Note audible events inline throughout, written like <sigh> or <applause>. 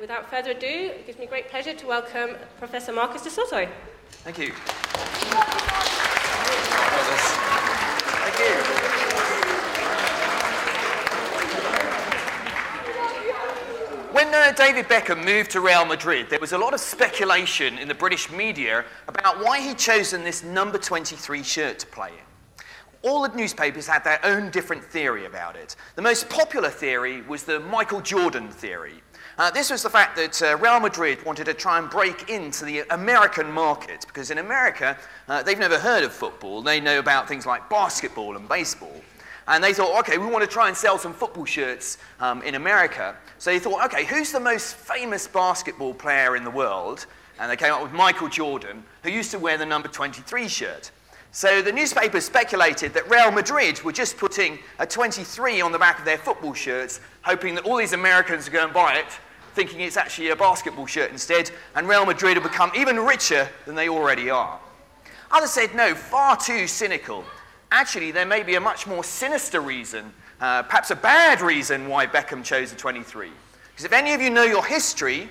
without further ado, it gives me great pleasure to welcome Professor Marcus du Sautoy. Thank you. Thank you. When uh, David Beckham moved to Real Madrid, there was a lot of speculation in the British media about why he'd chosen this number 23 shirt to play in. All the newspapers had their own different theory about it. The most popular theory was the Michael Jordan theory. Uh, this was the fact that uh, Real Madrid wanted to try and break into the American market because in America, uh, they've never heard of football. They know about things like basketball and baseball. And they thought, okay, we want to try and sell some football shirts um, in America. So they thought, okay, who's the most famous basketball player in the world? And they came up with Michael Jordan, who used to wear the number 23 shirt. So the newspapers speculated that Real Madrid were just putting a 23 on the back of their football shirts, hoping that all these Americans would go and buy it, thinking it's actually a basketball shirt instead, and Real Madrid would become even richer than they already are. Others said, no, far too cynical. Actually, there may be a much more sinister reason, uh, perhaps a bad reason, why Beckham chose the 23. Because if any of you know your history,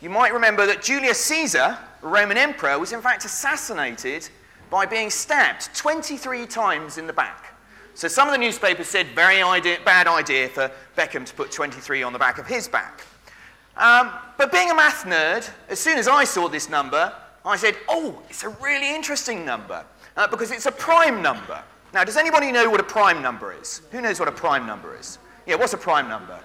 you might remember that Julius Caesar, the Roman emperor, was in fact assassinated by being stabbed 23 times in the back. So some of the newspapers said, very idea, bad idea for Beckham to put 23 on the back of his back. Um, but being a math nerd, as soon as I saw this number, I said, oh, it's a really interesting number uh, because it's a prime number. Now, does anybody know what a prime number is? Who knows what a prime number is? Yeah, what's a prime number?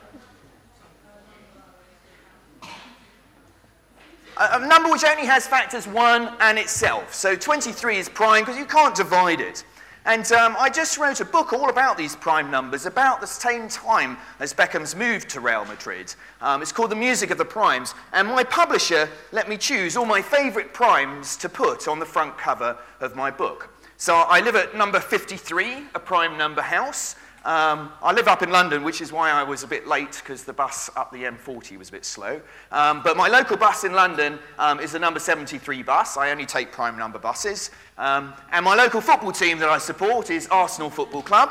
A, a number which only has factors 1 and itself. So 23 is prime because you can't divide it. And um, I just wrote a book all about these prime numbers about the same time as Beckham's moved to Real Madrid. Um, it's called The Music of the Primes. And my publisher let me choose all my favourite primes to put on the front cover of my book. So I live at number 53, a prime number house. Um, I live up in London, which is why I was a bit late because the bus up the M40 was a bit slow. Um, but my local bus in London um, is the number 73 bus. I only take prime number buses. Um, and my local football team that I support is Arsenal Football Club.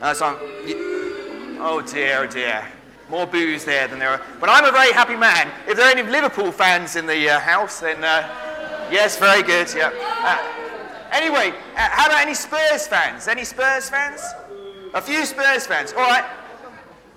Uh, so oh dear, oh dear. More booze there than there are. But I'm a very happy man. If there are any Liverpool fans in the uh, house, then uh, yes, very good. Yeah. Uh, Anyway, uh, how about any Spurs fans? Any Spurs fans? A few Spurs fans. All right.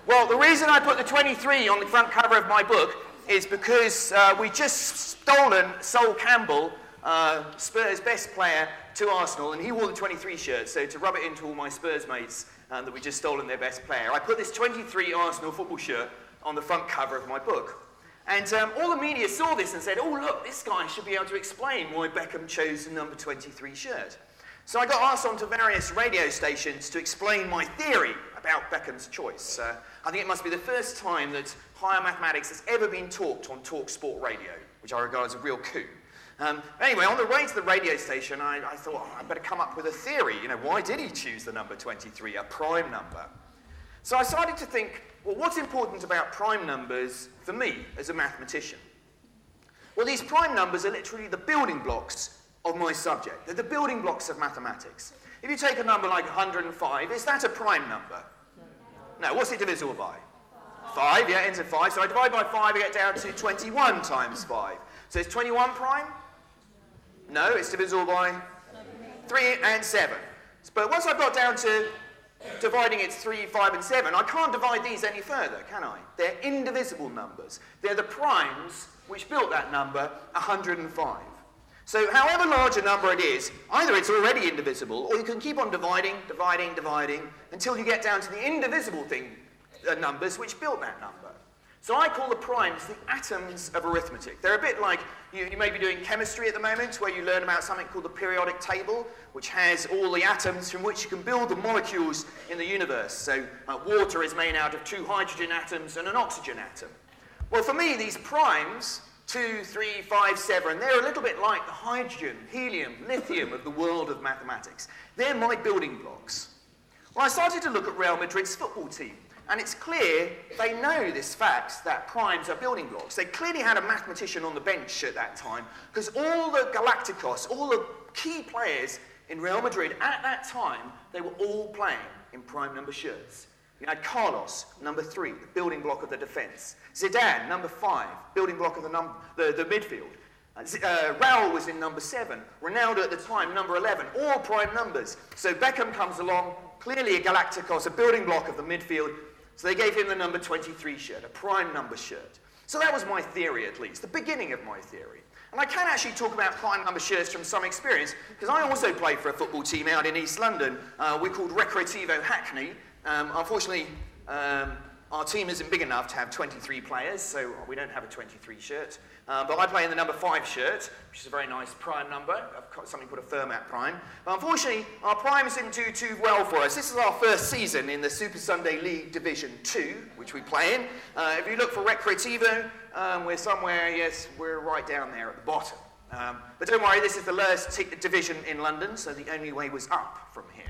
Well, the reason I put the 23 on the front cover of my book is because uh, we just stolen Sol Campbell, uh, Spurs' best player, to Arsenal, and he wore the 23 shirt. So to rub it into all my Spurs mates uh, that we just stolen their best player, I put this 23 Arsenal football shirt on the front cover of my book. And um, all the media saw this and said, oh, look, this guy should be able to explain why Beckham chose the number 23 shirt. So I got asked onto various radio stations to explain my theory about Beckham's choice. Uh, I think it must be the first time that higher mathematics has ever been talked on Talk Sport Radio, which I regard as a real coup. Um, anyway, on the way to the radio station, I, I thought, oh, I better come up with a theory. You know, why did he choose the number 23, a prime number? So I started to think, well, what's important about prime numbers for me as a mathematician? Well, these prime numbers are literally the building blocks of my subject. They're the building blocks of mathematics. If you take a number like 105, is that a prime number? No, what's it divisible by? 5, yeah, ends in 5. So I divide by 5, I get down to 21 times 5. So is 21 prime? No, it's divisible by 3 and 7. But once I've got down to dividing its 3, 5, and 7, I can't divide these any further, can I? They're indivisible numbers. They're the primes which built that number, 105. So however large a number it is, either it's already indivisible, or you can keep on dividing, dividing, dividing, until you get down to the indivisible thing, uh, numbers which built that number. So I call the primes the atoms of arithmetic. They're a bit like you, you, may be doing chemistry at the moment, where you learn about something called the periodic table, which has all the atoms from which you can build the molecules in the universe. So uh, water is made out of two hydrogen atoms and an oxygen atom. Well, for me, these primes, 2, 3, 5, 7, they're a little bit like the hydrogen, helium, lithium of the world of mathematics. They're my building blocks. Well, I started to look at Real Madrid's football team. And it's clear they know this fact that primes are building blocks. They clearly had a mathematician on the bench at that time because all the Galacticos, all the key players in Real Madrid at that time, they were all playing in prime number shirts. You had Carlos, number three, the building block of the defence. Zidane, number five, building block of the, num- the, the midfield. Uh, uh, Raul was in number seven. Ronaldo at the time, number 11. All prime numbers. So Beckham comes along, clearly a Galacticos, a building block of the midfield. So they gave him the number 23 shirt, a prime number shirt. So that was my theory, at least, the beginning of my theory. And I can actually talk about prime number shirts from some experience, because I also played for a football team out in East London. Uh, we called Recreativo Hackney. Um, unfortunately, um, our team isn't big enough to have 23 players, so we don't have a 23 shirt. Uh, but I play in the number 5 shirt, which is a very nice prime number. I've got something called a Fermat prime. But unfortunately, our primes didn't do too well for us. This is our first season in the Super Sunday League Division 2, which we play in. Uh, if you look for Recreativo, um, we're somewhere, yes, we're right down there at the bottom. Um, but don't worry, this is the lowest t- division in London, so the only way was up from here.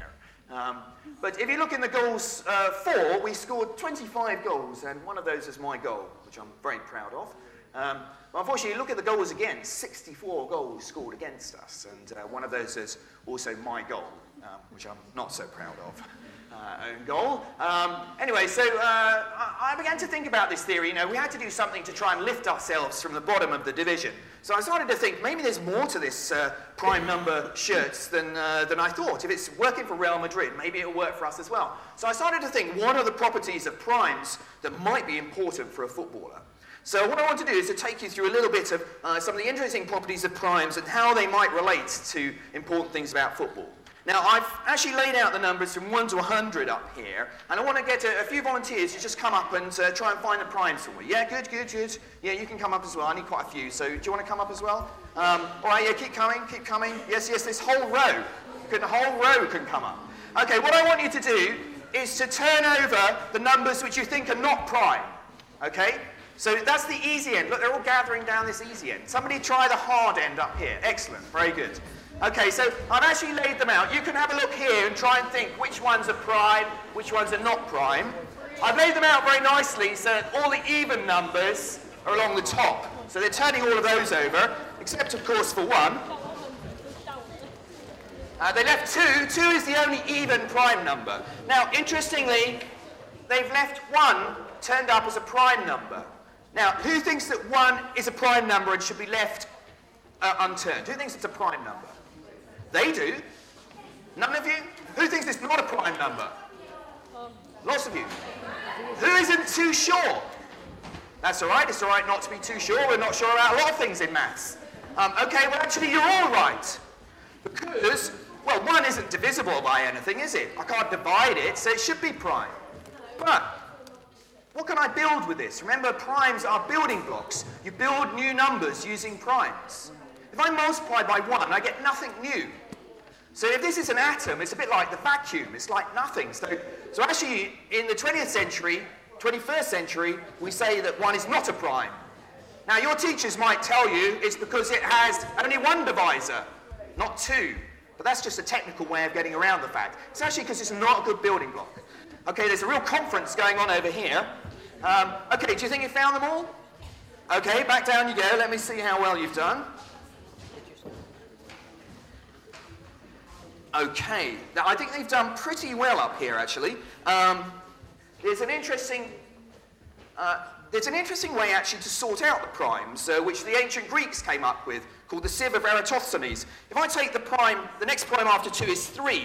Um, but if you look in the goals uh, for, we scored 25 goals, and one of those is my goal, which I'm very proud of. Um, but unfortunately, look at the goals again 64 goals scored against us, and uh, one of those is also my goal, um, which I'm not so proud of uh, own goal. Um, anyway, so uh, I began to think about this theory. You know, we had to do something to try and lift ourselves from the bottom of the division. So I started to think maybe there's more to this uh, prime number shirts than, uh, than I thought. If it's working for Real Madrid, maybe it'll work for us as well. So I started to think what are the properties of primes that might be important for a footballer? So what I want to do is to take you through a little bit of uh, some of the interesting properties of primes and how they might relate to important things about football. Now, I've actually laid out the numbers from 1 to 100 up here, and I want to get a, a few volunteers to just come up and uh, try and find the primes for me. Yeah, good, good, good. Yeah, you can come up as well. I need quite a few, so do you want to come up as well? Um, all right, yeah, keep coming, keep coming. Yes, yes, this whole row, the whole row can come up. Okay, what I want you to do is to turn over the numbers which you think are not prime. Okay? So that's the easy end. Look, they're all gathering down this easy end. Somebody try the hard end up here. Excellent, very good. Okay, so I've actually laid them out. You can have a look here and try and think which ones are prime, which ones are not prime. I've laid them out very nicely so that all the even numbers are along the top. So they're turning all of those over, except of course for one. Uh, they left two. Two is the only even prime number. Now, interestingly, they've left one turned up as a prime number. Now, who thinks that one is a prime number and should be left uh, unturned? Who thinks it's a prime number? They do. None of you? Who thinks it's not a prime number? Lots of you. Who isn't too sure? That's all right. It's all right not to be too sure. We're not sure about a lot of things in maths. Um, okay, well, actually, you're all right. Because, well, one isn't divisible by anything, is it? I can't divide it, so it should be prime. But, what can I build with this? Remember, primes are building blocks. You build new numbers using primes. If I multiply by 1, I get nothing new. So if this is an atom, it's a bit like the vacuum. It's like nothing. So, so actually, in the 20th century, 21st century, we say that 1 is not a prime. Now, your teachers might tell you it's because it has only one divisor, not two. But that's just a technical way of getting around the fact. It's actually because it's not a good building block. Okay, there's a real conference going on over here. Um, okay, do you think you found them all? Okay, back down you go. Let me see how well you've done. Okay, now I think they've done pretty well up here actually. Um, there's an interesting uh, there's an interesting way actually to sort out the primes, uh, which the ancient Greeks came up with, called the sieve of Eratosthenes. If I take the prime, the next prime after 2 is 3.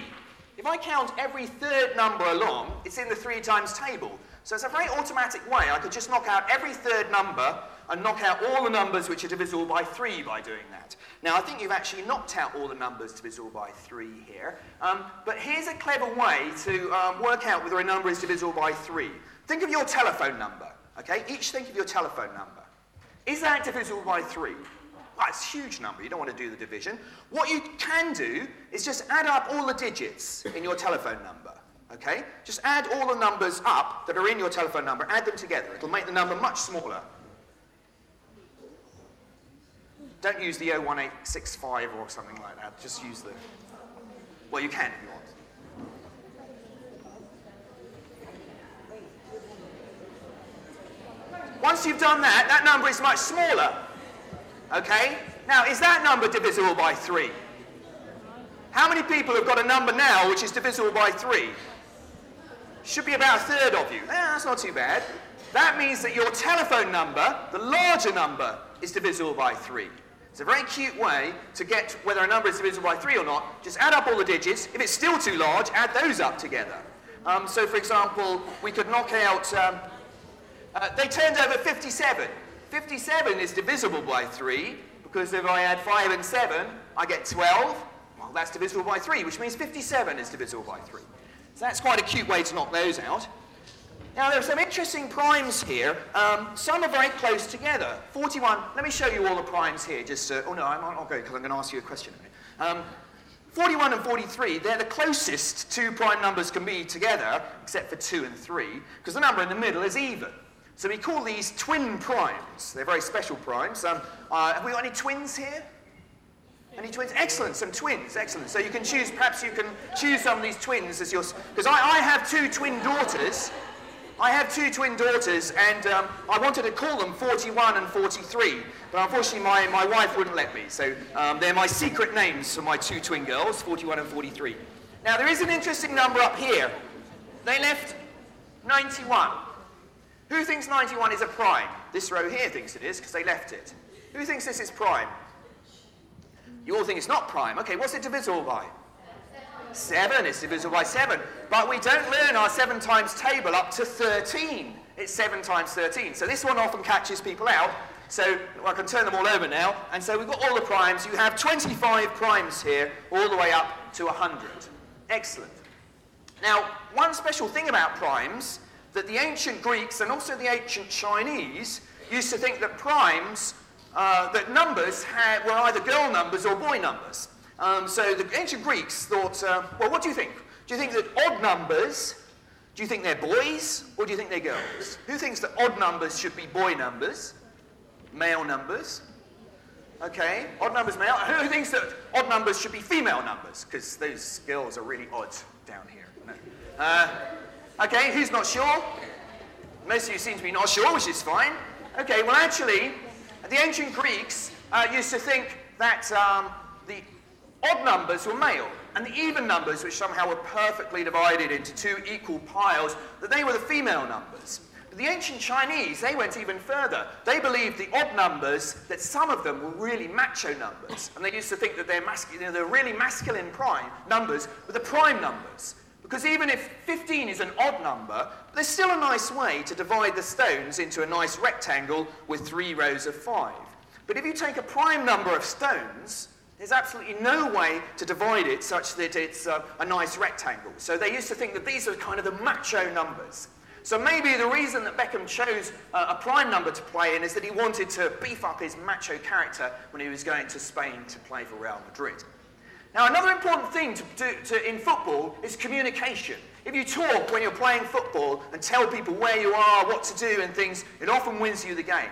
If I count every third number along, it's in the 3 times table. So it's a very automatic way. I could just knock out every third number and knock out all the numbers which are divisible by 3 by doing that. Now, I think you've actually knocked out all the numbers divisible by 3 here. Um, but here's a clever way to um, work out whether a number is divisible by 3. Think of your telephone number, okay? Each think of your telephone number. Is that divisible by 3? Well, it's a huge number. You don't want to do the division. What you can do is just add up all the digits in your telephone number. Okay? Just add all the numbers up that are in your telephone number, add them together. It'll make the number much smaller. Don't use the 01865 or something like that. Just use the. Well, you can if you want. Once you've done that, that number is much smaller. Okay? Now, is that number divisible by 3? How many people have got a number now which is divisible by 3? Should be about a third of you. Eh, that's not too bad. That means that your telephone number, the larger number, is divisible by 3. It's a very cute way to get whether a number is divisible by 3 or not. Just add up all the digits. If it's still too large, add those up together. Um, so, for example, we could knock out, um, uh, they turned over 57. 57 is divisible by 3, because if I add 5 and 7, I get 12. Well, that's divisible by 3, which means 57 is divisible by 3. So that's quite a cute way to knock those out. Now, there are some interesting primes here. Um, some are very close together. 41, let me show you all the primes here. Just, uh, oh no, I might not go because I'm going to ask you a question. Um, 41 and 43, they're the closest two prime numbers can be together, except for 2 and 3, because the number in the middle is even. So we call these twin primes. They're very special primes. Um, uh, have we got any twins here? Any twins? Excellent, some twins, excellent. So you can choose, perhaps you can choose some of these twins as yours. Because I, I have two twin daughters, I have two twin daughters, and um, I wanted to call them 41 and 43, but unfortunately my, my wife wouldn't let me. So um, they're my secret names for my two twin girls, 41 and 43. Now there is an interesting number up here. They left 91. Who thinks 91 is a prime? This row here thinks it is, because they left it. Who thinks this is prime? You all think it's not prime. Okay, what's it divisible by? 7 is divisible by 7. But we don't learn our 7 times table up to 13. It's 7 times 13. So this one often catches people out. So I can turn them all over now. And so we've got all the primes. You have 25 primes here, all the way up to 100. Excellent. Now, one special thing about primes, that the ancient Greeks and also the ancient Chinese used to think that primes, uh, that numbers had, were either girl numbers or boy numbers. Um, so the ancient Greeks thought, uh, well, what do you think? Do you think that odd numbers, do you think they're boys or do you think they're girls? Who thinks that odd numbers should be boy numbers? Male numbers? Okay, odd numbers male. <laughs> Who thinks that odd numbers should be female numbers? Because those girls are really odd down here. No. Uh, okay, who's not sure? Most of you seem to be not sure, which is fine. Okay, well, actually, the ancient Greeks uh, used to think that um, the odd numbers were male, and the even numbers, which somehow were perfectly divided into two equal piles, that they were the female numbers. But the ancient Chinese, they went even further. They believed the odd numbers, that some of them were really macho numbers, and they used to think that they're, you know, really masculine prime numbers were the prime numbers. Because even if 15 is an odd number, there's still a nice way to divide the stones into a nice rectangle with three rows of five. But if you take a prime number of stones, there's absolutely no way to divide it such that it's uh, a nice rectangle. So they used to think that these are kind of the macho numbers. So maybe the reason that Beckham chose uh, a prime number to play in is that he wanted to beef up his macho character when he was going to Spain to play for Real Madrid. Now, another important thing to, to, to, in football is communication. If you talk when you're playing football and tell people where you are, what to do, and things, it often wins you the game.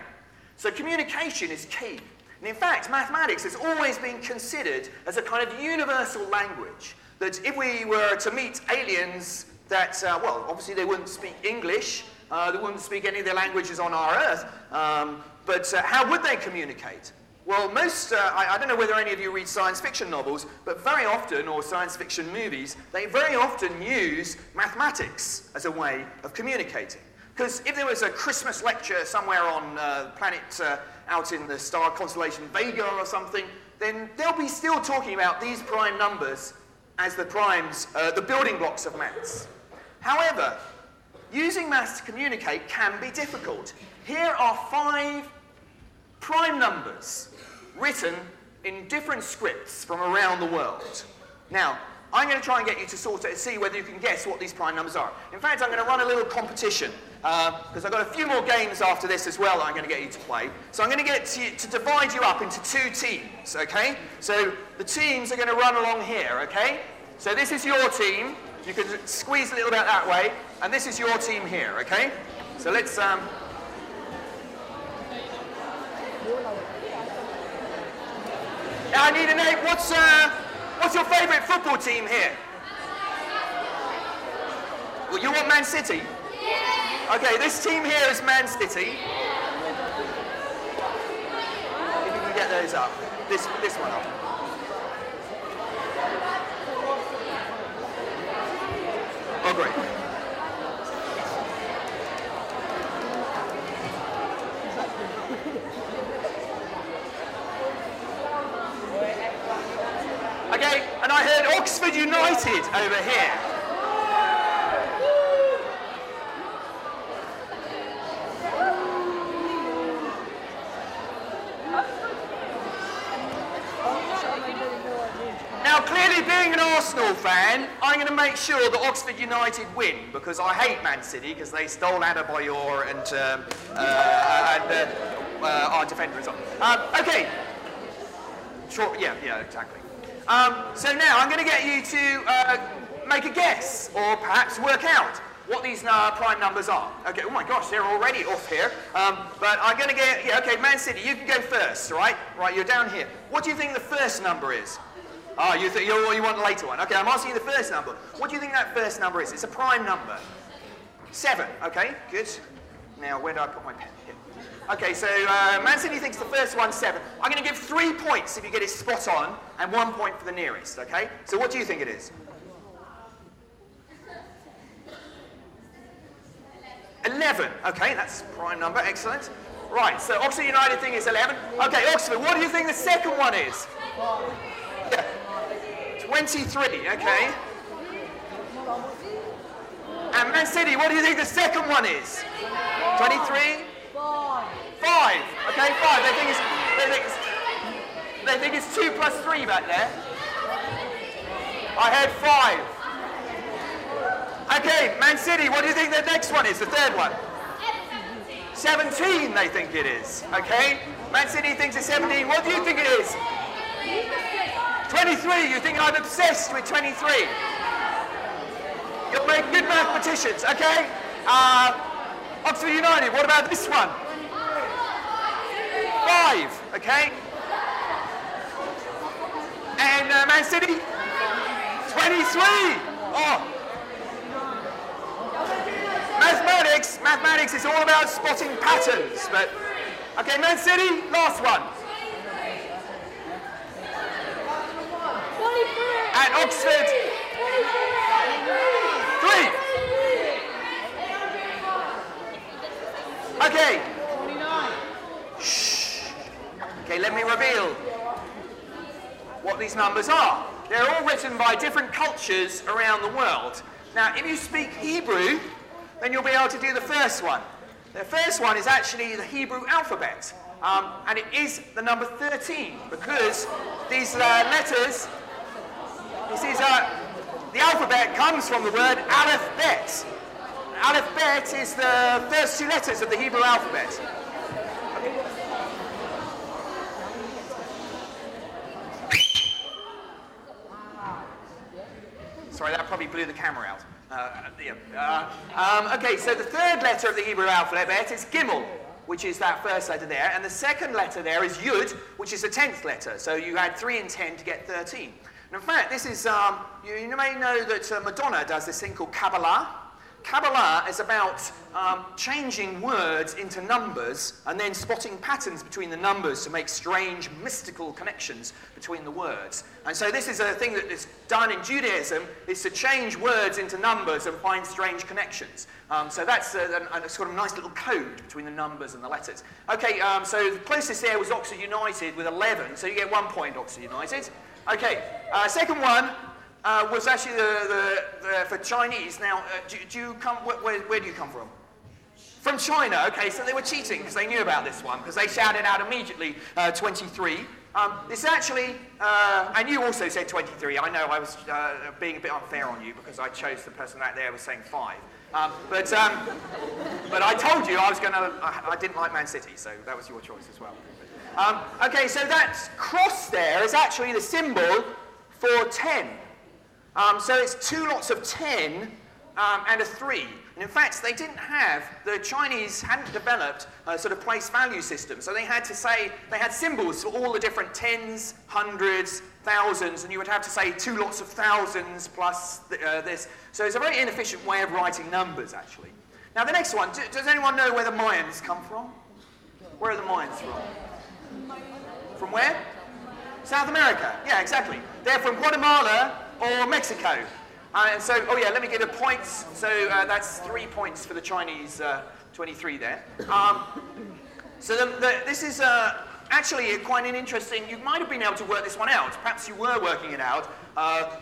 So, communication is key. And in fact, mathematics has always been considered as a kind of universal language. That if we were to meet aliens that, uh, well, obviously they wouldn't speak English, uh, they wouldn't speak any of the languages on our earth, um, but uh, how would they communicate? Well, most, uh, I, I, don't know whether any of you read science fiction novels, but very often, or science fiction movies, they very often use mathematics as a way of communicating. Because if there was a Christmas lecture somewhere on uh, planet uh, out in the star constellation Vega or something, then they'll be still talking about these prime numbers as the primes, uh, the building blocks of maths. However, using maths to communicate can be difficult. Here are five prime numbers written in different scripts from around the world. Now, I'm going to try and get you to sort it of see whether you can guess what these prime numbers are. In fact, I'm going to run a little competition because uh, I've got a few more games after this as well that I'm going to get you to play. So I'm going to get to, to divide you up into two teams, okay? So the teams are going to run along here, okay? So this is your team. You can squeeze a little bit that way. And this is your team here, okay? So let's... Um, I need a name. What's... Uh, What's your favourite football team here? Well, you want Man City? Okay, this team here is Man City. If you can get those up. This, this one up. Oh, great. Okay, and I heard Oxford United over here. Now, clearly, being an Arsenal fan, I'm going to make sure that Oxford United win because I hate Man City because they stole Adebayor and, um, uh, and uh, uh, our defender as well. Um, okay. Sure, yeah, yeah, exactly. Um, so now I'm going to get you to uh, make a guess or perhaps work out what these uh, prime numbers are. Okay, oh my gosh, they're already off here. Um, but I'm going to get, yeah, okay, Man City, you can go first, right? Right, you're down here. What do you think the first number is? Oh, you, th- you, you want the later one. Okay, I'm asking you the first number. What do you think that first number is? It's a prime number. Seven, okay, good. Now, where do I put my pen? Here. Okay, so uh, Man City thinks the first one's seven. I'm going to give three points if you get it spot on, and one point for the nearest, okay? So what do you think it is? Eleven, okay, that's prime number, excellent. Right, so Oxford United think it's 11. Okay, Oxford, what do you think the second one is? Yeah. 23, okay. And Man City, what do you think the second one is? 23? Five. Five. Okay, five. They think it's they think it's, they think it's two plus three back there. I heard five. Okay, Man City, what do you think the next one is? The third one? 17, they think it is. Okay? Man City thinks it's 17. What do you think it is? 23. You think I'm obsessed with 23? You'll make good mathematicians, okay? Uh, Oxford United, what about this one? Five, okay? And uh, Man City? 23. Oh. Mathematics, mathematics is all about spotting patterns, but okay, Man City, last one. And Oxford, three. Okay. Shh. Okay, let me reveal what these numbers are. They're all written by different cultures around the world. Now, if you speak Hebrew, then you'll be able to do the first one. The first one is actually the Hebrew alphabet, um, and it is the number 13 because these uh, letters, this is uh, the alphabet comes from the word aleph bet. Aleph bet is the first two letters of the Hebrew alphabet. Sorry, that probably blew the camera out. Uh, yeah. uh, um, okay, so the third letter of the Hebrew alphabet is Gimel, which is that first letter there, and the second letter there is Yud, which is the tenth letter. So you add three and ten to get thirteen. And in fact, this is um, you, you, may know that uh, Madonna does this thing called Kabbalah. Kabbalah is about um, changing words into numbers and then spotting patterns between the numbers to make strange mystical connections between the words. And so this is a thing that is done in Judaism, is to change words into numbers and find strange connections. Um, so that's a, a, a, sort of nice little code between the numbers and the letters. Okay, um, so the closest there was Oxford United with 11, so you get one point, Oxford United. Okay, uh, second one, uh, was actually the, the, the, for Chinese. Now, uh, do, do, you come, where, where, do you come from? From China, okay, so they were cheating because they knew about this one, because they shouted out immediately uh, 23. Um, this actually, uh, and you also said 23. I know I was uh, being a bit unfair on you because I chose the person out there was saying 5. Um, but, um, but I told you I was going to, I didn't like Man City, so that was your choice as well. Um, okay, so that cross there is actually the symbol for 10. Um, so it's two lots of 10 um, and a 3. And in fact, they didn't have, the Chinese hadn't developed a sort of place value system. So they had to say, they had symbols for all the different tens, hundreds, thousands, and you would have to say two lots of thousands plus th- uh, this. So it's a very inefficient way of writing numbers, actually. Now, the next one, does anyone know where the Mayans come from? Where are the Mayans from? From where? South America. Yeah, exactly. They're from Guatemala or Mexico. Uh, and so, oh yeah, let me get a points. So uh, that's three points for the Chinese uh, 23 there. Um, so the, the, this is, uh, actually, quite an interesting, you might have been able to work this one out. Perhaps you were working it out. Uh,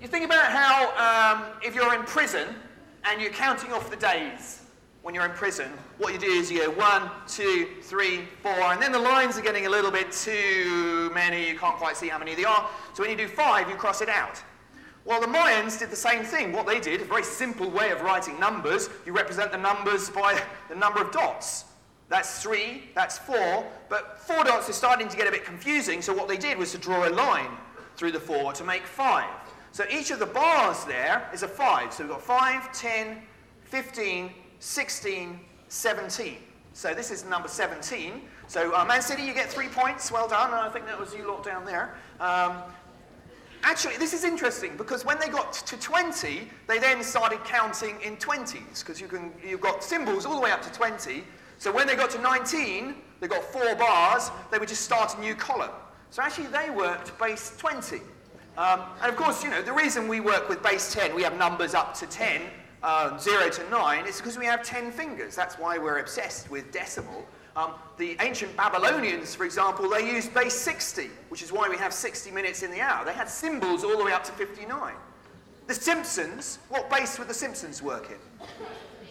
you think about how um, if you're in prison and you're counting off the days when you're in prison, what you do is you go one, two, three, four, and then the lines are getting a little bit too many. You can't quite see how many they are. So when you do five, you cross it out. Well, the Mayans did the same thing. What they did, a very simple way of writing numbers, you represent the numbers by the number of dots. That's three, that's four, but four dots is starting to get a bit confusing, so what they did was to draw a line through the four to make five. So each of the bars there is a 5. So we've got 5, 10, 15, 16, 17. So this is number 17. So uh, Man City, you get three points. Well done. I think that was you lot down there. Um, actually, this is interesting because when they got to 20, they then started counting in 20s because you can, you've got symbols all the way up to 20. So when they got to 19, they got four bars, they would just start a new column. So actually, they worked base 20. Um, and of course, you know, the reason we work with base 10, we have numbers up to 10, uh, 0 to 9, is because we have 10 fingers. That's why we're obsessed with decimal. Um, the ancient Babylonians, for example, they used base 60, which is why we have 60 minutes in the hour. They had symbols all the way up to 59. The Simpsons, what base would the Simpsons work in?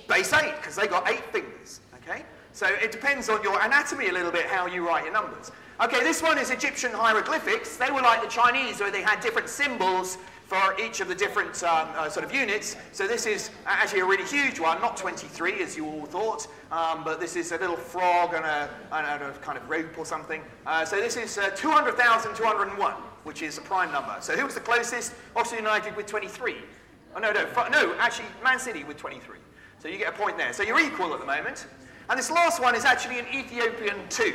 Base 8, because they got 8 fingers, okay? So it depends on your anatomy a little bit how you write your numbers. Okay, this one is Egyptian hieroglyphics. They were like the Chinese, where they had different symbols for each of the different um, uh, sort of units. So this is actually a really huge one, not 23 as you all thought, um, but this is a little frog and a, and a kind of rope or something. Uh, so this is uh, 200,201, which is a prime number. So who was the closest? Oxford United with 23. Oh, no, no, no, actually Man City with 23. So you get a point there. So you're equal at the moment. And this last one is actually an Ethiopian 2.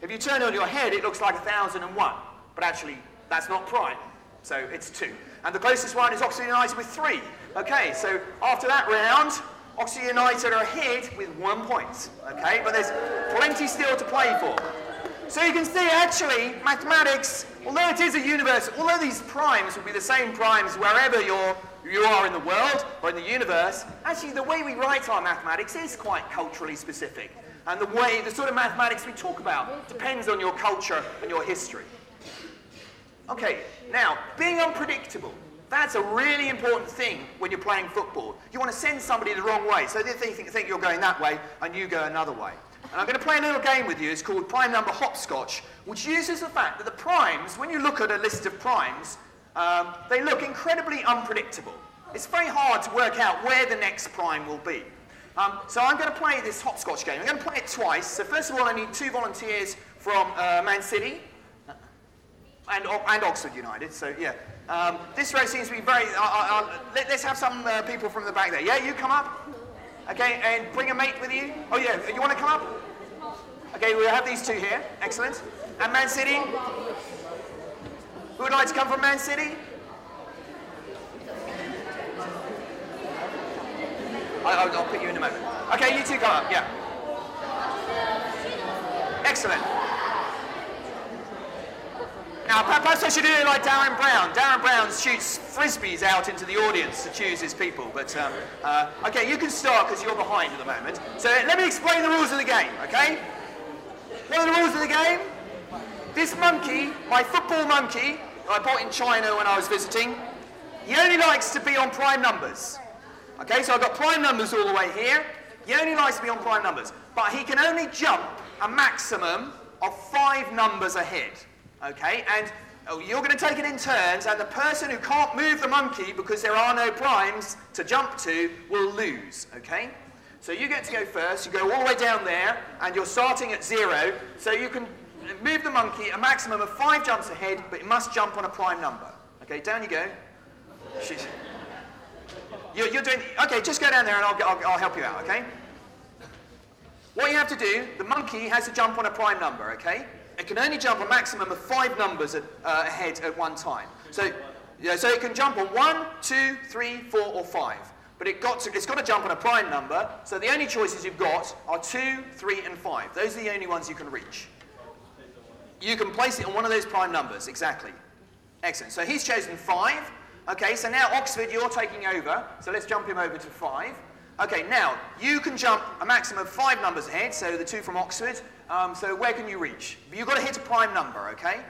If you turn on your head, it looks like 1001, but actually that's not prime, so it's 2. And the closest one is Oxford United with 3. Okay, so after that round, Oxford United are ahead with one point. Okay, but there's plenty still to play for. So you can see actually mathematics, although it is a universe, although these primes will be the same primes wherever you're, you are in the world or in the universe, actually the way we write our mathematics is quite culturally specific. And the way, the sort of mathematics we talk about depends on your culture and your history. Okay, now, being unpredictable. That's a really important thing when you're playing football. You want to send somebody the wrong way, so they think, think you're going that way and you go another way. And I'm going to play a little game with you. It's called prime number hopscotch, which uses the fact that the primes, when you look at a list of primes, um, they look incredibly unpredictable. It's very hard to work out where the next prime will be. Um, so I'm going to play this hopscotch game. I'm going to play it twice. So first of all, I need two volunteers from uh, Man City and, and Oxford United. So yeah, um, this race seems to be very. Uh, uh, uh let, us have some uh, people from the back there. Yeah, you come up. Okay, and bring a mate with you. Oh yeah, you want to come up? Okay, we'll have these two here. Excellent. And Man City. Who would like to come from Man City? I, will put you in a moment. Okay, you two come up, yeah. Excellent. Now, perhaps I should do it like Derren Brown. Derren Brown shoots frisbees out into the audience to choose his people. But, um, uh, okay, you can start because you're behind at the moment. So let me explain the rules of the game, okay? What are the rules of the game? This monkey, my football monkey, I bought in China when I was visiting, he only likes to be on prime numbers. Okay, so I've got prime numbers all the way here. He only likes to be on prime numbers, but he can only jump a maximum of five numbers ahead. Okay, and oh, you're going to take it in turns, and the person who can't move the monkey because there are no primes to jump to will lose. Okay, so you get to go first. You go all the way down there, and you're starting at zero, so you can move the monkey a maximum of five jumps ahead, but it must jump on a prime number. Okay, down you go. You're, you're doing, okay, just go down there and I'll, I'll, I'll help you out, okay? What you have to do, the monkey has to jump on a prime number, okay? It can only jump a maximum of five numbers at, uh, ahead at one time. So, yeah, so it can jump on one, two, three, four, or five. But it got to, it's got to jump on a prime number, so the only choices you've got are two, three, and five. Those are the only ones you can reach. You can place it on one of those prime numbers, exactly. Excellent. So he's chosen five. Okay, so now Oxford, you're taking over. So let's jump him over to five. Okay, now you can jump a maximum of five numbers ahead, so the two from Oxford. Um, so where can you reach? You've got to hit a prime number, okay?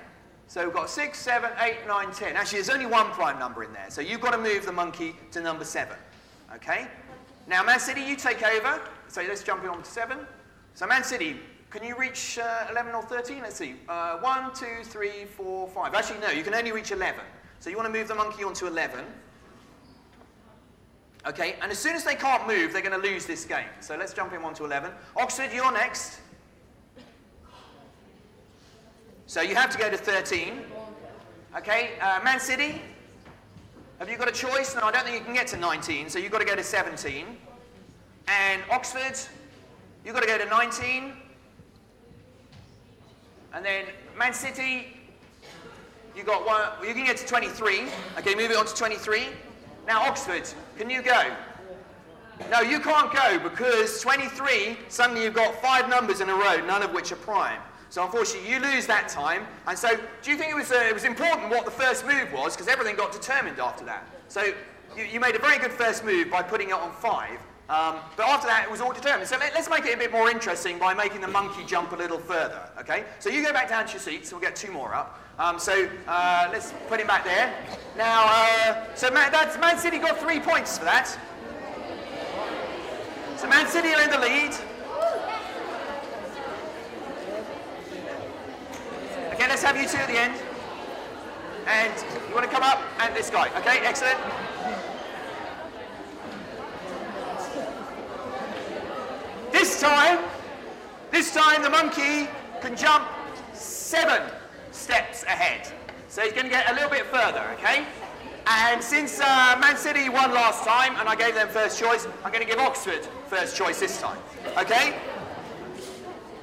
So we've got 6, 7, 8, 9, 10. Actually, there's only one prime number in there. So you've got to move the monkey to number 7. Okay? Now, Man City, you take over. So let's jump on to 7. So Man City, can you reach uh, 11 or 13? Let's see. Uh, 1, 2, 3, 4, 5. Actually, no, you can only reach 11. So you want to move the monkey onto 11. Okay, and as soon as they can't move, they're going to lose this game. So let's jump in 1 to 11. Oxford, you're next. So you have to go to 13. Okay, uh, Man City, have you got a choice? No, I don't think you can get to 19, so you've got to go to 17. And Oxford, you've got to go to 19. And then Man City, you got one, you can get to 23. Okay, move it on to 23. Now, Oxford, can you go? No, you can't go because 23, suddenly you've got five numbers in a row, none of which are prime. So unfortunately, you lose that time. And so, do you think it was, uh, it was important what the first move was? Because everything got determined after that. So you, you, made a very good first move by putting it on five. Um, but after that, it was all determined. So let, us make it a bit more interesting by making the monkey jump a little further. Okay? So you go back down to your seats. We'll get two more up. Um, so uh, let's put him back there. Now, uh, so Man, that's, Man City got three points for that. So Man City are in the lead. Okay, let's have you two at the end. And you want to come up? And this guy. Okay, excellent. This time, this time the monkey can jump seven steps ahead. So he's going to get a little bit further, okay? And since uh, Man City won last time and I gave them first choice, I'm going to give Oxford first choice this time, okay?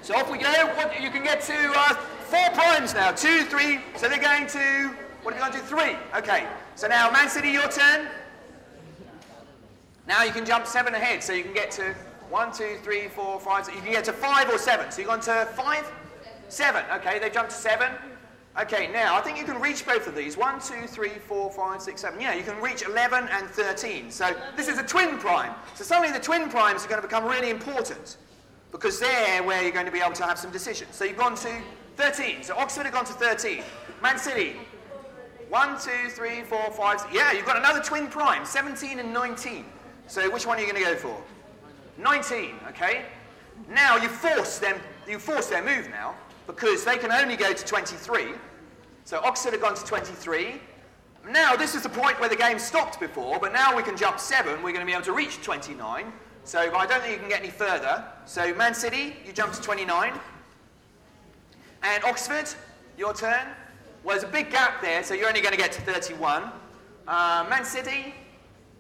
So off we go. You can get to uh, four primes now. Two, three. So they're going to, what are they going to do? Three. Okay. So now, Man City, your turn. Now you can jump seven ahead. So you can get to one, two, three, four, five. You can get to five or seven. So you've gone to five, seven. Okay, they jumped to seven. Okay, now I think you can reach both of these. One, two, three, four, five, six, seven. Yeah, you can reach 11 and 13. So this is a twin prime. So suddenly the twin primes are going to become really important because they're where you're going to be able to have some decisions. So you've gone to 13. So Oxford have gone to 13. Man City, 1, 2, 3, 4, 5, six. Yeah, you've got another twin prime, 17 and 19. So which one are you going to go for? 19, okay? Now you force them, you force their move now, because they can only go to 23. So Oxford have gone to 23. Now, this is the point where the game stopped before, but now we can jump 7. We're going to be able to reach 29. So I don't think you can get any further. So Man City, you jump to 29. And Oxford, your turn. Well, there's a big gap there, so you're only going to get to 31. Uh, Man City,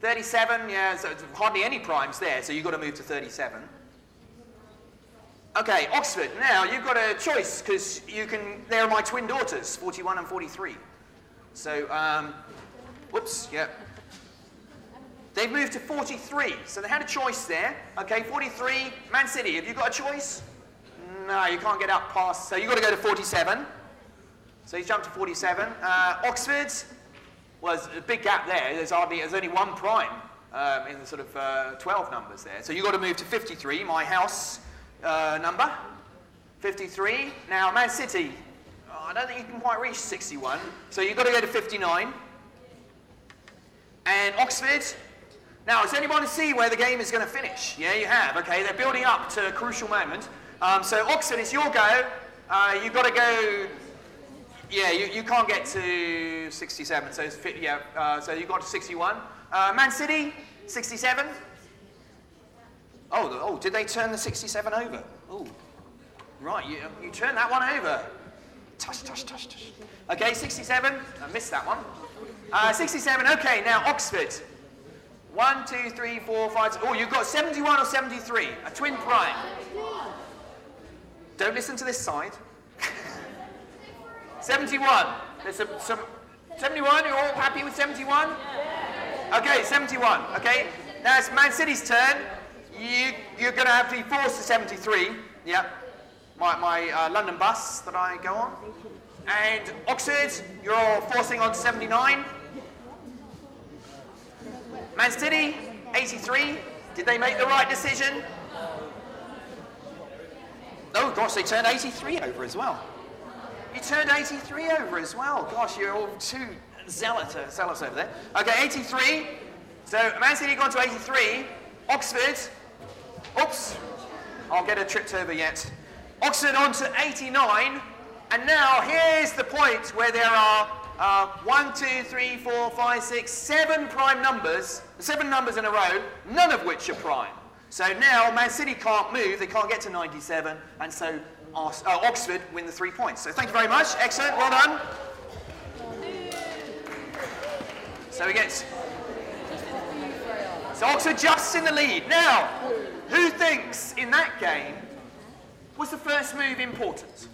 37. Yeah, so hardly any primes there, so you've got to move to 37. Okay, Oxford. Now you've got a choice because you can. They are my twin daughters, 41 and 43. So, um, whoops, yeah. They've moved to 43, so they had a choice there. Okay, 43, Man City, have you got a choice? No, you can't get up past, so you've got to go to 47. So he's jumped to 47. Uh, Oxford, well, a big gap there. There's hardly, there's only one prime um, in the sort of uh, 12 numbers there. So you've got to move to 53, my house uh, number. 53. Now, Man City, oh, I don't think you can quite reach 61. So you've got to go to 59. And Oxford, now, does anyone see where the game is going to finish? Yeah, you have. Okay, they're building up to a crucial moment. Um, so, Oxford, it's your go. Uh, you've got to go. Yeah, you, you can't get to 67. So, fit, yeah, uh, so you got to 61. Uh, Man City, 67. Oh, oh, did they turn the 67 over? Oh, right, you, you turned that one over. Tush, tush, tush, tush. Okay, 67. I missed that one. Uh, 67. Okay, now Oxford. One, two, three, four, five. Oh, you've got 71 or 73. A twin prime. Don't listen to this side. <laughs> 71. There's some, some 71. You're all happy with 71? Okay, 71. Okay. Now it's Man City's turn. You, you're going to have to be forced to 73. Yeah. My, my uh, London bus that I go on. And Oxford, you're forcing on 79. Man City, 83. Did they make the right decision? Oh, gosh, they turned 83 over as well. You turned 83 over as well. Gosh, you're all too zealous, uh, zealous over there. Okay, 83. So Man City gone to 83. Oxford. Oops. I'll get it tripped over yet. Oxford on to 89. And now here's the point where there are uh, one, two, three, four, five, six, seven prime numbers, seven numbers in a row, none of which are prime. So now Man City can't move, they can't get to 97, and so uh, Oxford win the three points. So thank you very much. Excellent, well done. So we get. So Oxford just in the lead. Now, who thinks in that game was the first move important?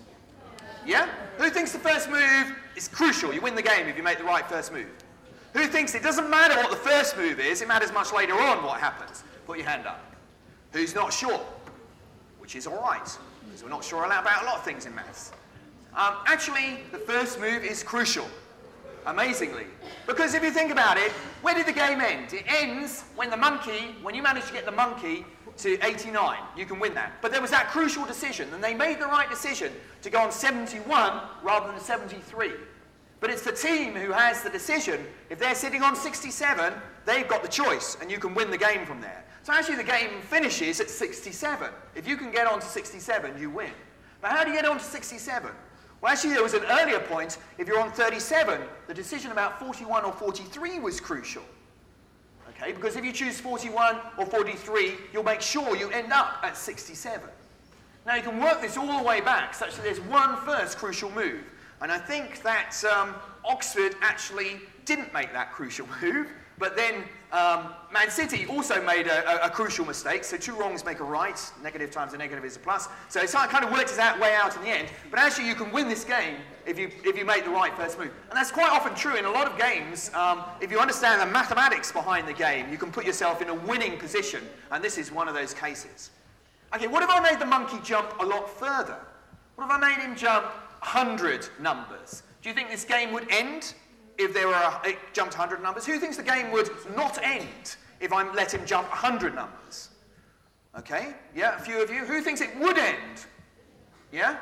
Yeah? Who thinks the first move is crucial? You win the game if you make the right first move. Who thinks it doesn't matter what the first move is, it matters much later on what happens? Put your hand up. Who's not sure? Which is all right, because we're not sure about a lot of things in maths. Um, actually, the first move is crucial, amazingly. Because if you think about it, where did the game end? It ends when the monkey, when you manage to get the monkey to 89, you can win that. But there was that crucial decision, and they made the right decision to go on 71 rather than 73. But it's the team who has the decision. If they're sitting on 67, they've got the choice, and you can win the game from there. So actually the game finishes at 67. If you can get on to 67, you win. But how do you get on to 67? Well, actually, there was an earlier point. If you're on 37, the decision about 41 or 43 was crucial. Okay, because if you choose 41 or 43, you'll make sure you end up at 67. Now, you can work this all the way back such that there's one first crucial move. And I think that um, Oxford actually didn't make that crucial <laughs> move. But then um, Man City also made a, a, a, crucial mistake. So two wrongs make a right. Negative times a negative is a plus. So it kind of works that way out in the end. But actually, you can win this game if you, if you make the right first move. And that's quite often true in a lot of games. Um, if you understand the mathematics behind the game, you can put yourself in a winning position. And this is one of those cases. Okay, what if I made the monkey jump a lot further? What if I made him jump 100 numbers? Do you think this game would end? if there were a, it jumped 100 numbers? Who thinks the game would not end if I let him jump 100 numbers? Okay, yeah, a few of you. Who thinks it would end? Yeah?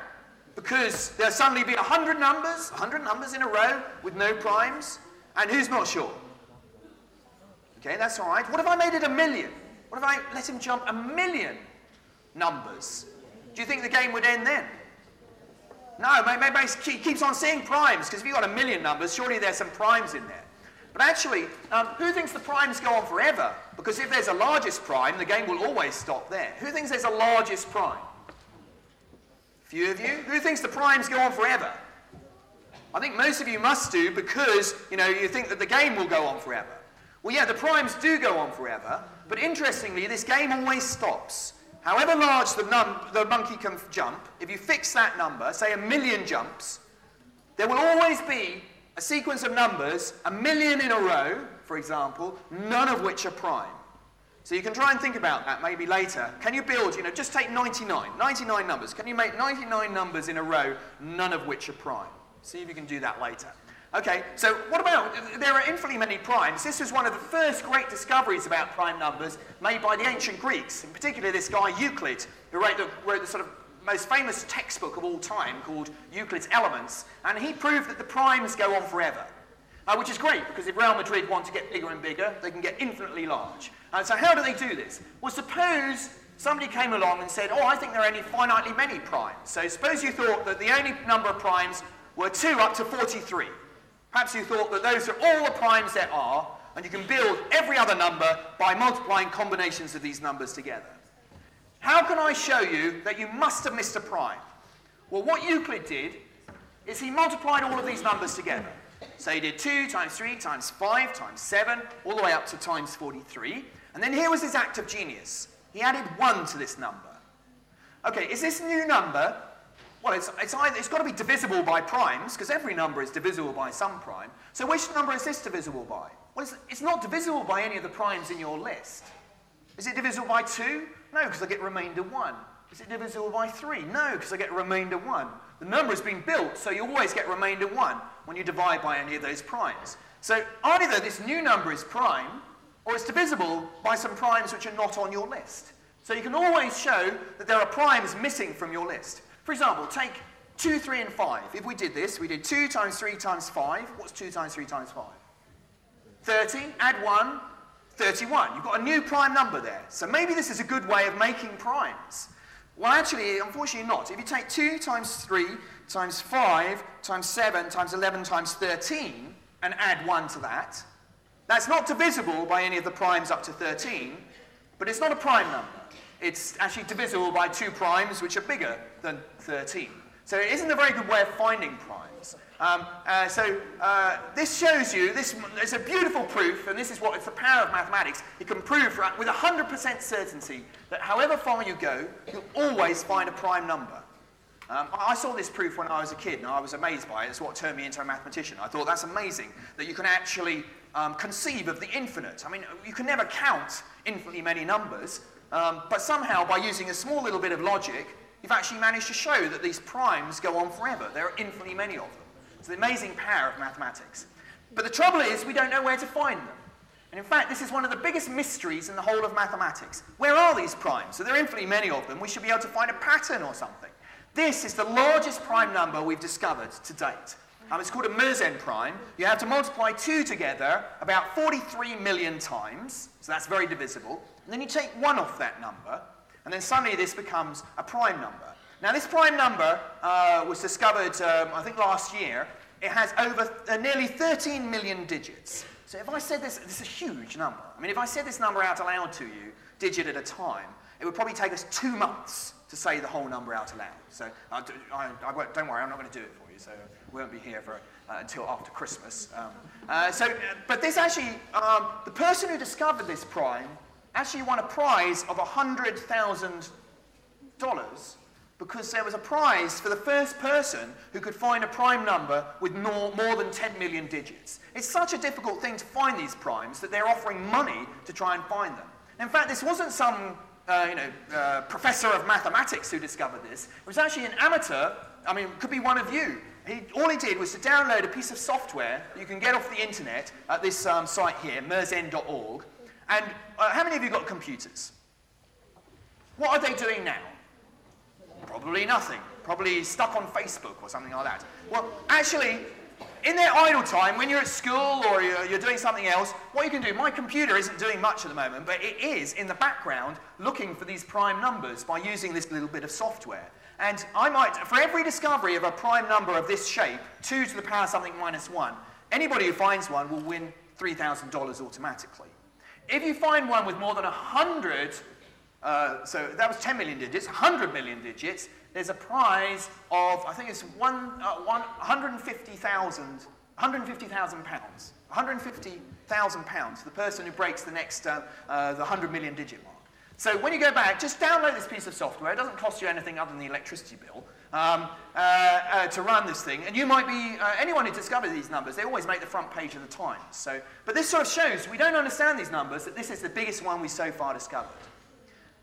Because there'll suddenly be 100 numbers, 100 numbers in a row with no primes. And who's not sure? Okay, that's all right. What if I made it a million? What if I let him jump a million numbers? Do you think the game would end then? No, maybe he keeps on seeing primes, because if you've got a million numbers, surely there's some primes in there. But actually, um, who thinks the primes go on forever? Because if there's a largest prime, the game will always stop there. Who thinks there's a largest prime? Few of you. Who thinks the primes go on forever? I think most of you must do because, you know, you think that the game will go on forever. Well, yeah, the primes do go on forever, but interestingly, this game always stops. However large the, num- the monkey can jump, if you fix that number, say a million jumps, there will always be a sequence of numbers, a million in a row, for example, none of which are prime. So you can try and think about that maybe later. Can you build, you know, just take 99, 99 numbers. Can you make 99 numbers in a row, none of which are prime? See if you can do that later. Okay, so what about, there are infinitely many primes. This was one of the first great discoveries about prime numbers made by the ancient Greeks, in particular this guy Euclid, who wrote the, wrote the sort of most famous textbook of all time called Euclid's Elements, and he proved that the primes go on forever. Uh, which is great, because if Real Madrid want to get bigger and bigger, they can get infinitely large. And so how do they do this? Well, suppose somebody came along and said, oh, I think there are only finitely many primes. So suppose you thought that the only number of primes were 2 up to 43. Perhaps you thought that those are all the primes there are, and you can build every other number by multiplying combinations of these numbers together. How can I show you that you must have missed a prime? Well, what Euclid did is he multiplied all of these numbers together. So he did 2 times 3 times 5 times 7, all the way up to times 43. And then here was his act of genius. He added 1 to this number. Okay, is this new number well, it's, it's, either, it's got to be divisible by primes, because every number is divisible by some prime. So which number is this divisible by? Well, it's, it's not divisible by any of the primes in your list. Is it divisible by 2? No, because I get remainder 1. Is it divisible by 3? No, because I get remainder 1. The number has been built, so you always get remainder 1 when you divide by any of those primes. So either this new number is prime, or it's divisible by some primes which are not on your list. So you can always show that there are primes missing from your list. For example, take 2, 3, and 5. If we did this, we did 2 times 3 times 5. What's 2 times 3 times 5? 30. Add 1. 31. You've got a new prime number there. So maybe this is a good way of making primes. Well, actually, unfortunately not. If you take 2 times 3 times 5 times 7 times 11 times 13 and add 1 to that, that's not divisible by any of the primes up to 13, but it's not a prime number. It's actually divisible by two primes which are bigger than 13. So it isn't a very good way of finding primes. Um, uh, so uh, this shows you, this is a beautiful proof, and this is what it's the power of mathematics. You can prove with 100% certainty that however far you go, you'll always find a prime number. Um, I saw this proof when I was a kid, and I was amazed by it. It's what turned me into a mathematician. I thought that's amazing that you can actually um, conceive of the infinite. I mean, you can never count infinitely many numbers, um, but somehow by using a small little bit of logic, you've actually managed to show that these primes go on forever. There are infinitely many of them. It's the amazing power of mathematics. But the trouble is, we don't know where to find them. And in fact, this is one of the biggest mysteries in the whole of mathematics. Where are these primes? So there are infinitely many of them. We should be able to find a pattern or something. This is the largest prime number we've discovered to date. Um, it's called a Mersenne prime. You have to multiply two together about 43 million times, so that's very divisible. And then you take one off that number, and then suddenly this becomes a prime number. Now, this prime number uh, was discovered, um, I think, last year. It has over uh, nearly 13 million digits. So if I said this, this is a huge number. I mean, if I said this number out aloud to you, digit at a time, it would probably take us two months to say the whole number out aloud. So uh, I, I don't worry, I'm not going to do it for you. So we won't be here for, uh, until after Christmas. Um, uh, so, but this actually, um, the person who discovered this prime actually won a prize of $100,000 because there was a prize for the first person who could find a prime number with more, than 10 million digits. It's such a difficult thing to find these primes that they're offering money to try and find them. In fact, this wasn't some uh, you know, uh, professor of mathematics who discovered this. It was actually an amateur, I mean, could be one of you. He, all he did was to download a piece of software that you can get off the internet at this um, site here, mersenne.org. And uh, how many of you got computers? What are they doing now? Probably nothing. Probably stuck on Facebook or something like that. Well, actually, in their idle time, when you're at school or you're, you're, doing something else, what you can do, my computer isn't doing much at the moment, but it is in the background looking for these prime numbers by using this little bit of software. And I might, for every discovery of a prime number of this shape, 2 to the power something minus 1, anybody who finds one will win $3,000 automatically. If you find one with more than 100 uh, so that was 10 million digits, 100 million digits. There's a prize of, I think it's one, uh, 150,000 150,000 pounds. 150,000 pounds, the person who breaks the next, uh, uh, the 100 million digit mark. So when you go back, just download this piece of software. It doesn't cost you anything other than the electricity bill um, uh, uh, to run this thing. And you might be, uh, anyone who discovers these numbers, they always make the front page of the Times. So, but this sort of shows we don't understand these numbers, that this is the biggest one we so far discovered.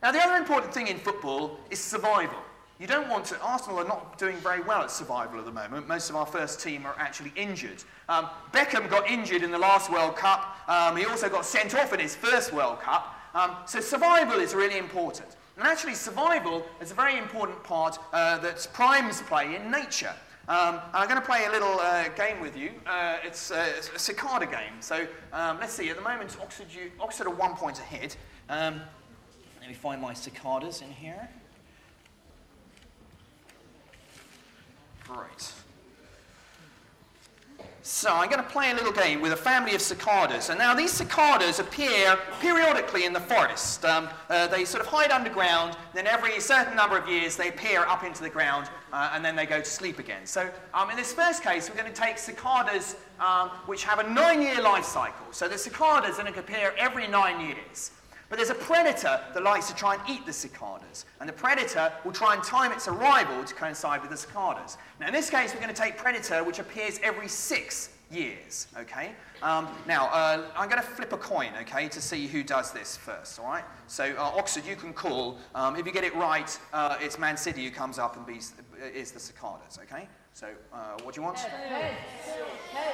Now, the other important thing in football is survival. You don't want to. Arsenal are not doing very well at survival at the moment. Most of our first team are actually injured. Um, Beckham got injured in the last World Cup. Um, he also got sent off in his first World Cup. Um, so survival is really important. And actually, survival is a very important part uh, that primes play in nature. Um, I'm going to play a little uh, game with you. Uh, it's, uh, it's, a cicada game. So um, let's see. At the moment, Oxford, Oxford are one point ahead. Um, let me find my cicadas in here. Great. So I'm going to play a little game with a family of cicadas. And now these cicadas appear periodically in the forest. Um, uh, they sort of hide underground, then every certain number of years they appear up into the ground, uh, and then they go to sleep again. So um, in this first case, we're going to take cicadas um, which have a nine-year life cycle. So the cicadas are going to appear every nine years. But there's a predator that likes to try and eat the cicadas. And the predator will try and time its arrival to coincide with the cicadas. Now, in this case, we're going to take predator, which appears every six years, okay? Um, now, uh, I'm going to flip a coin, okay, to see who does this first, all right? So, uh, Oxford, you can call. Um, if you get it right, uh, it's Man City who comes up and beats, is the cicadas, okay? So, uh, what do you want?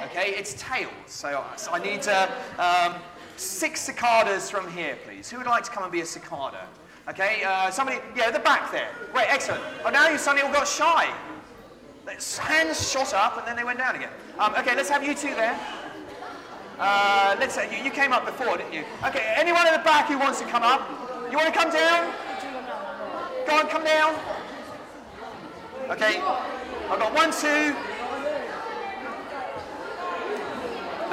Okay, it's tails. So, so I need to. Um, six cicadas from here, please. Who would like to come and be a cicada? Okay, uh, somebody, yeah, the back there. Great, excellent. Oh, now you suddenly all got shy. Hands shot up and then they went down again. Um, okay, let's have you two there. Uh, let's say you, you came up before, didn't you? Okay, anyone in the back who wants to come up? You want to come down? Go on, come down. Okay, I've got one, two.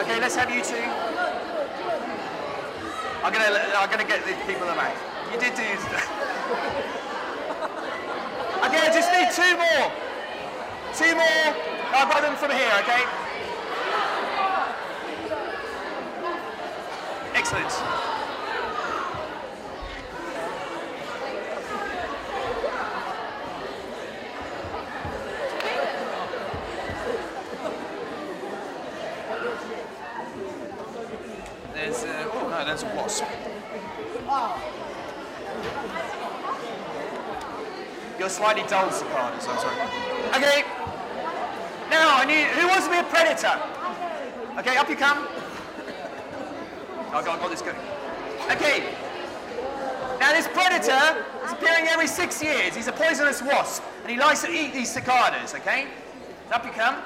Okay, let's have you two. I'm gonna, I'm gonna get these people in the. You did do. <laughs> okay, I just need two more. Two more. I've got them from here. Okay. Excellent. There's, uh, oh no, there's a wasp. You're slightly dull, cicadas, I'm sorry. Okay. Now, I need, who wants to be a predator? Okay, up you come. I've got, I've got this going. Okay. Now, this predator is appearing every six years. He's a poisonous wasp, and he likes to eat these cicadas, okay? Up you come.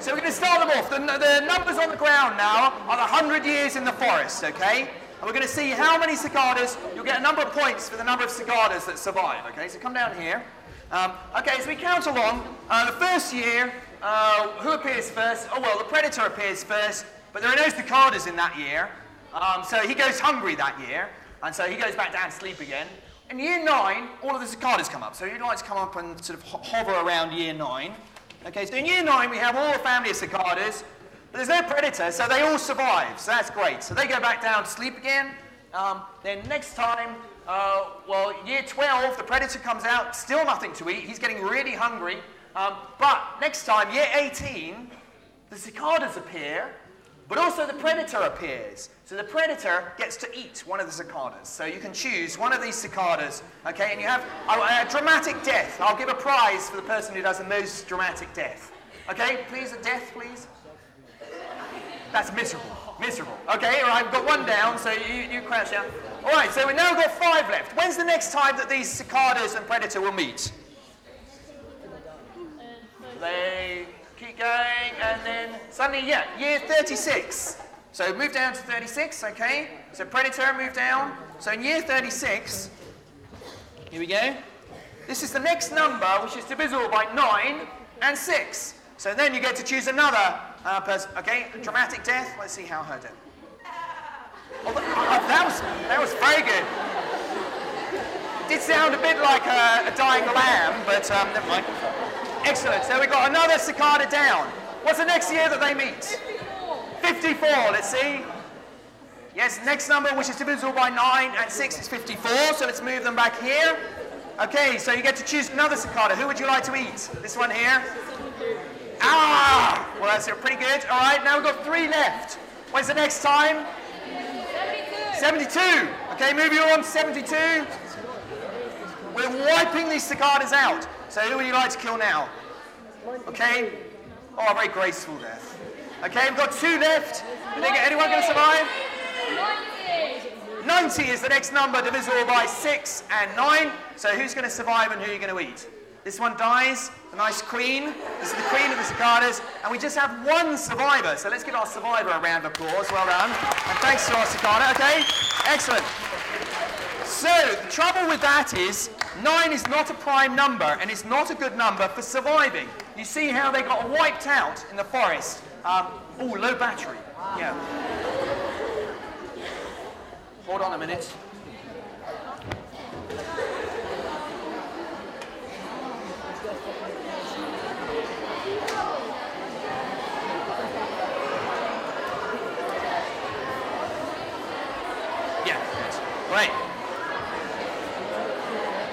So we're going to start them off. The, the numbers on the ground now are the 100 years in the forest, okay? And we're going to see how many cicadas, you'll get a number of points for the number of cicadas that survive, okay? So come down here. Um, okay, so we count along. Uh, the first year, uh, who appears first? Oh, well, the predator appears first, but there are no cicadas in that year. Um, so he goes hungry that year, and so he goes back down to sleep again. In year nine, all of the cicadas come up. So you'd like to come up and sort of hover around year nine. Okay, so in year nine we have all a family of cicadas, there's no predator, so they all survive, so that's great. So they go back down to sleep again. Um, then next time, uh, well, year 12, the predator comes out, still nothing to eat, he's getting really hungry. Um, but next time, year 18, the cicadas appear, but also the predator appears. So the predator gets to eat one of the cicadas. So you can choose one of these cicadas, okay, and you have a, a dramatic death. I'll give a prize for the person who does the most dramatic death. Okay, please, a death, please. That's miserable, miserable. Okay, all right, we've got one down, so you, you crouch down. All right, so we've now got five left. When's the next time that these cicadas and predator will meet? They keep going, and then suddenly, yeah, year 36. So move down to 36, okay? So predator, move down. So in year 36, here we go. This is the next number, which is divisible by 9 and 6. So then you get to choose another uh, person. Okay, dramatic death. Let's see how her death. Oh, that, was, that was very good. Did sound a bit like a, a dying lamb, but um, never mind. Excellent. So we've got another cicada down. What's the next year that they meet? 54. 54, let's see. Yes, next number, which is divisible by 9 and 6 is 54, so let's move them back here. Okay, so you get to choose another cicada. Who would you like to eat? This one here? Ah! Well, that's pretty good. All right, now we've got three left. When's the next time? 72. 72. Okay, moving on, 72. We're wiping these cicadas out. So who would you like to kill now? Okay? Oh, very graceful death. Okay, we've got two left. Think anyone going to survive? 90. 90 is the next number divisible by 6 and 9. So who's going to survive and who are you going to eat? This one dies, the nice queen. This is the queen of the cicadas. And we just have one survivor. So let's give our survivor a round of applause. Well done. And thanks to our cicada. Okay? Excellent. So the trouble with that is 9 is not a prime number and it's not a good number for surviving. You see how they got wiped out in the forest. Um, oh, low battery. Yeah. Hold on a minute. Yeah, Right.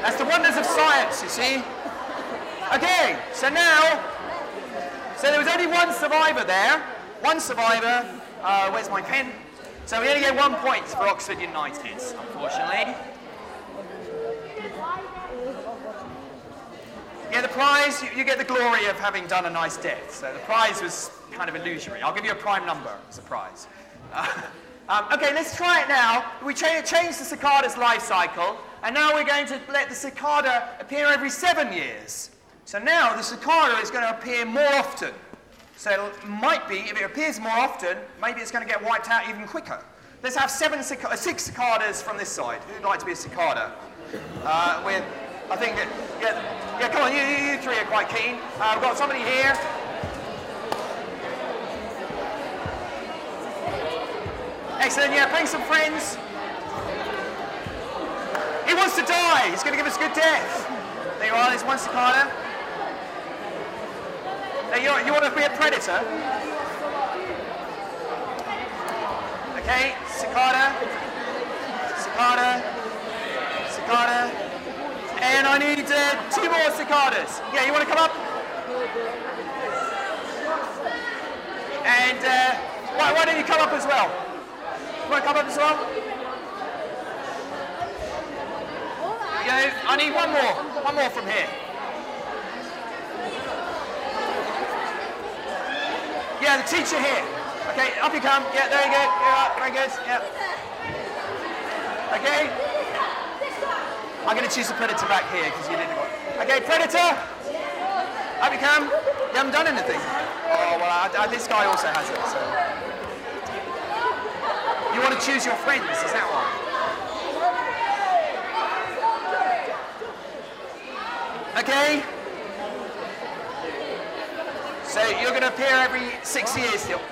That's the wonders of science, you see. Okay, so now, so there was only one survivor there. One survivor. Uh, where's my pen? So we only get one point for Oxford United, unfortunately. Yeah, the prize, you, you, get the glory of having done a nice death. So the prize was kind of illusory. I'll give you a prime number as a prize. Uh, <laughs> Um, okay, let's try it now. We cha- change the cicada's life cycle, and now we're going to let the cicada appear every seven years. So now the cicada is going to appear more often. So it might be, if it appears more often, maybe it's going to get wiped out even quicker. Let's have seven cic- six cicadas from this side. Who'd like to be a cicada? Uh, I think, yeah, yeah, come on, you, you, you three are quite keen. Uh, we've got somebody here. Excellent, yeah, bring some friends. He wants to die. He's going to give us a good death. There you are, there's one cicada. Now, you, you want to be a predator? Okay, cicada, cicada, cicada. And I need uh, two more cicadas. Yeah, you want to come up? And uh, why, why don't you come up as well? Want to come up as well? Yeah, I need one more. One more from here. Yeah, the teacher here. Okay, up you come. Yeah, there you go. Yeah, very good. Yeah. Okay. I'm going to choose the predator back here because you didn't want. Okay, predator. Up you come. You haven't done anything. Oh well, I, I, this guy also has it. So. You want to choose your friends? Is that why? Okay. So you're going to appear every six years still. Now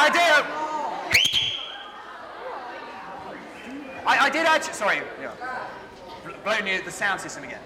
I did. I, I did actually. Sorry, yeah. blowing you the sound system again.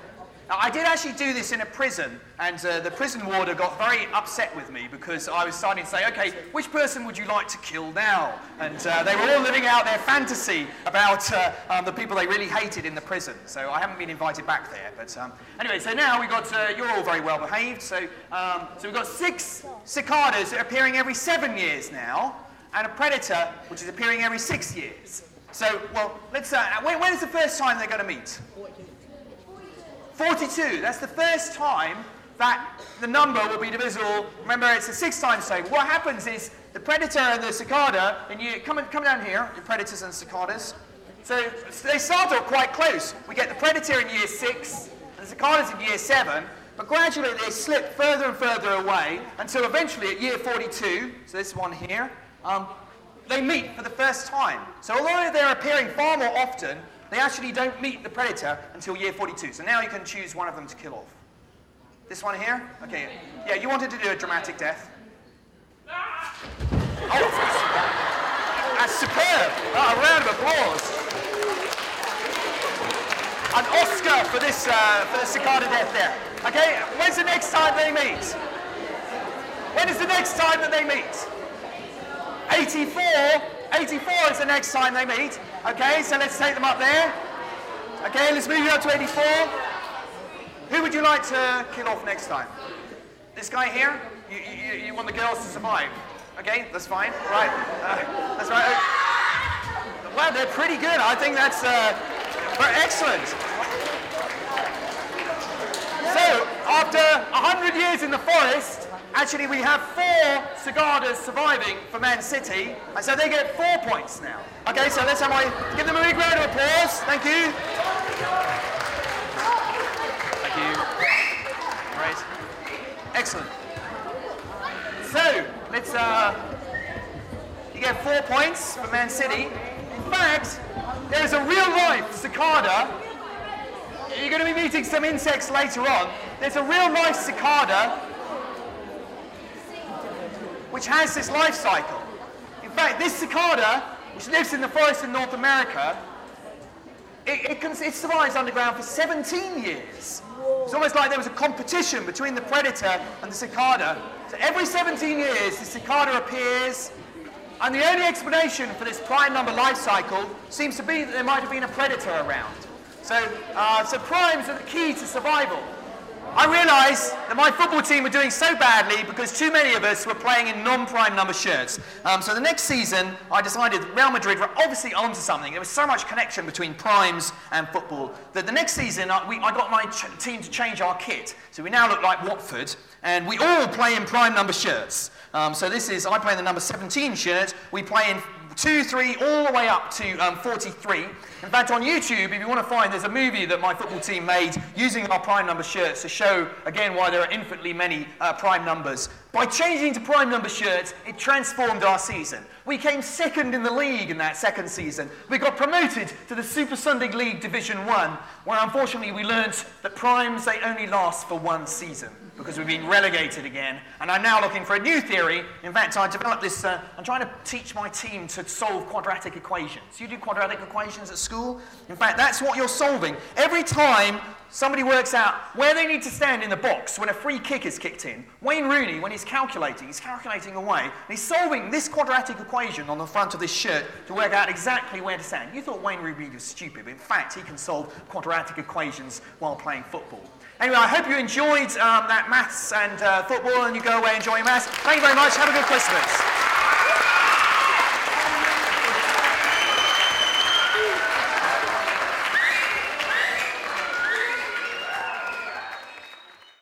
Now, I did actually do this in a prison, and uh, the prison warder got very upset with me because I was starting to say, okay, which person would you like to kill now? And uh, they were all living out their fantasy about uh, um, the people they really hated in the prison. So I haven't been invited back there. But um, anyway, so now we've got, uh, you're all very well behaved. So, um, so we've got six cicadas appearing every seven years now, and a predator which is appearing every six years. So, well, let's, uh, when, when is the first time they're going to meet? 42. That's the first time that the number will be divisible. Remember, it's a six times table. What happens is the predator and the cicada, and you come, come down here, your predators and cicadas. So they start off quite close. We get the predator in year six, and the cicadas in year seven, but gradually they slip further and further away until eventually at year 42, so this one here, um, they meet for the first time. So although they're appearing far more often, they actually don't meet the predator until year 42. So now you can choose one of them to kill off. This one here? Okay. Yeah, you wanted to do a dramatic death. Oh, that's superb. Oh, a round of applause. An Oscar for this, uh, for the cicada death there. Okay, when's the next time they meet? When is the next time that they meet? 84. 84 is the next time they meet. Okay, so let's take them up there. Okay, let's move you up to 84. Who would you like to kill off next time? This guy here? You, you, you want the girls to survive? Okay, that's fine. Right, uh, that's right. Well, they're pretty good. I think that's uh, excellent. So, after 100 years in the forest, actually we have four cicadas surviving for Man City, and so they get four points now. Okay, so let's have my, give them a big round of applause. Thank you. Thank you. Great. Excellent. So, let's, uh, you get four points for Man City. In fact, there is a real life cicada. You're going to be meeting some insects later on. There's a real life cicada which has this life cycle. In fact, this cicada, which lives in the forest in North America, it, it, it survives underground for 17 years. It's almost like there was a competition between the predator and the cicada. So every 17 years, the cicada appears, and the only explanation for this prime number life cycle seems to be that there might have been a predator around. So, uh, so primes are the key to survival. I realised that my football team were doing so badly because too many of us were playing in non-prime number shirts. Um, so the next season, I decided Real Madrid were obviously onto something. There was so much connection between primes and football that the next season I, we, I got my ch- team to change our kit. So we now look like Watford, and we all play in prime number shirts. Um, so this is, I play in the number 17 shirt. We play in 2, 3, all the way up to um, 43. In fact, on YouTube, if you want to find, there's a movie that my football team made using our prime number shirts to show, again, why there are infinitely many uh, prime numbers. By changing to prime number shirts, it transformed our season. We came second in the league in that second season. We got promoted to the Super Sunday League Division 1, where unfortunately we learnt that primes, they only last for one season because we've been relegated again. And I'm now looking for a new theory. In fact, I developed this, uh, I'm trying to teach my team to solve quadratic equations. You do quadratic equations at school? In fact, that's what you're solving. Every time somebody works out where they need to stand in the box when a free kick is kicked in, Wayne Rooney, when he's calculating, he's calculating away, and he's solving this quadratic equation on the front of this shirt to work out exactly where to stand. You thought Wayne Rooney was stupid, but in fact, he can solve quadratic equations while playing football. Anyway, I hope you enjoyed um, that maths and uh, football and you go away enjoying maths. Thank you very much. Have a good Christmas.